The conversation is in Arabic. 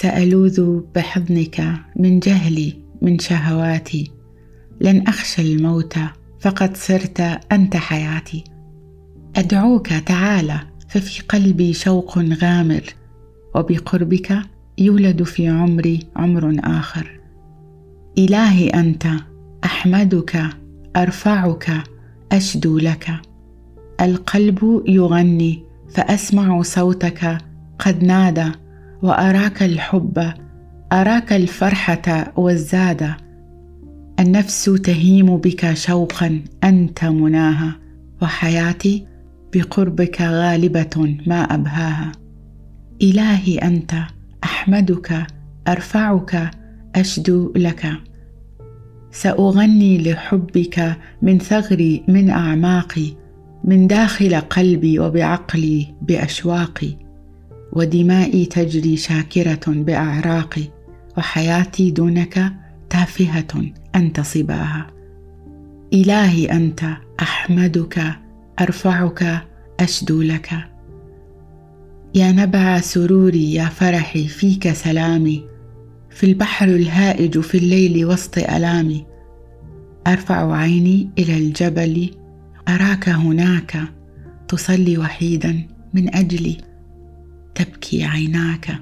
سألوذ بحضنك من جهلي من شهواتي. لن أخشى الموت فقد صرت أنت حياتي. أدعوك تعالى ففي قلبي شوق غامر. وبقربك يولد في عمري عمر آخر. إلهي أنت أحمدك أرفعك أشدو لك. القلب يغني فأسمع صوتك قد نادى. وأراك الحب أراك الفرحة والزاد. النفس تهيم بك شوقا أنت مناها وحياتي بقربك غالبة ما أبهاها. إلهي أنت أحمدك أرفعك أشدو لك. سأغني لحبك من ثغري من أعماقي من داخل قلبي وبعقلي بأشواقي. ودمائي تجري شاكرة بأعراقي وحياتي دونك تافهة أنت صباها. إلهي أنت أحمدك أرفعك أشدو لك. يا نبع سروري يا فرحي فيك سلامي. في البحر الهائج في الليل وسط ألامي. أرفع عيني إلى الجبل أراك هناك تصلي وحيدا من أجلي. تبكي عيناك.